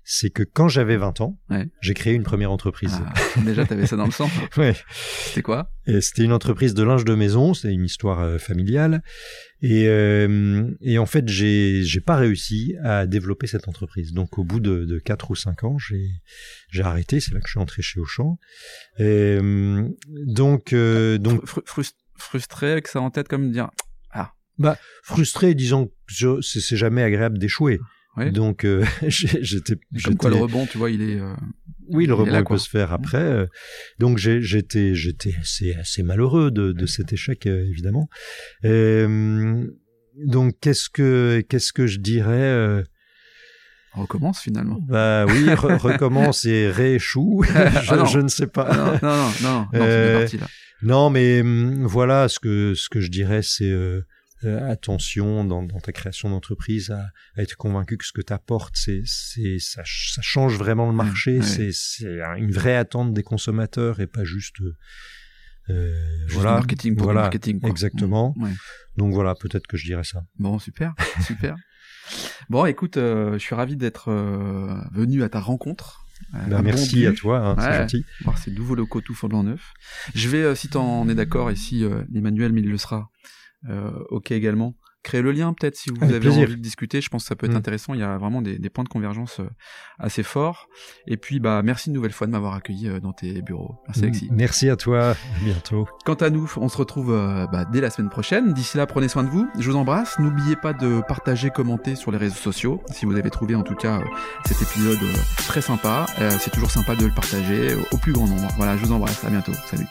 c'est que quand j'avais 20 ans, j'ai créé une première entreprise. Ah, déjà, t'avais ça dans le sang. ouais. C'était quoi? C'était une entreprise de linge de maison. C'est une histoire euh, familiale. Et, euh, et en fait, j'ai j'ai pas réussi à développer cette entreprise. Donc, au bout de, de 4 ou 5 ans, j'ai j'ai arrêté. C'est là que je suis entré chez Auchan. Et, euh, donc euh, donc frustré avec ça en tête, comme dire ah. Bah frustré, disons que c'est jamais agréable d'échouer. Donc euh, j'étais. Comme quoi le rebond, tu vois, il est. Euh, oui, le rebond peut se faire après. Donc j'étais j'étais assez assez malheureux de, de cet échec évidemment. donc qu'est-ce que qu'est-ce que je dirais recommence finalement. Bah oui, recommence et rééchoue. je, ah je, ne sais pas. non, non, non, non, euh, non mais hum, voilà, ce que ce que je dirais, c'est euh, euh, attention dans, dans, ta création d'entreprise à, à, être convaincu que ce que tu apportes, c'est c'est ça, ça, change vraiment le marché. C'est c'est une vraie attente des consommateurs et pas juste euh, voilà, marketing pour voilà, marketing. Exactement. Donc voilà, peut-être que je dirais ça. Bon, super, super. Bon, écoute, euh, je suis ravi d'être euh, venu à ta rencontre. Bah, merci à toi, hein, c'est gentil. Voir ces nouveaux locaux tout fondant neuf. Je vais, si tu en es d'accord, et si Emmanuel, mais il le sera, ok également, créer le lien peut-être si vous avez envie de discuter. Je pense que ça peut être mm. intéressant. Il y a vraiment des, des, points de convergence euh, assez forts. Et puis, bah, merci une nouvelle fois de m'avoir accueilli euh, dans tes bureaux. Merci Alexis. Merci à toi. À bientôt. Quant à nous, on se retrouve euh, bah, dès la semaine prochaine. D'ici là, prenez soin de vous. Je vous embrasse. N'oubliez pas de partager, commenter sur les réseaux sociaux. Si vous avez trouvé en tout cas cet épisode très sympa, c'est toujours sympa de le partager au plus grand nombre. Voilà, je vous embrasse. À bientôt. Salut.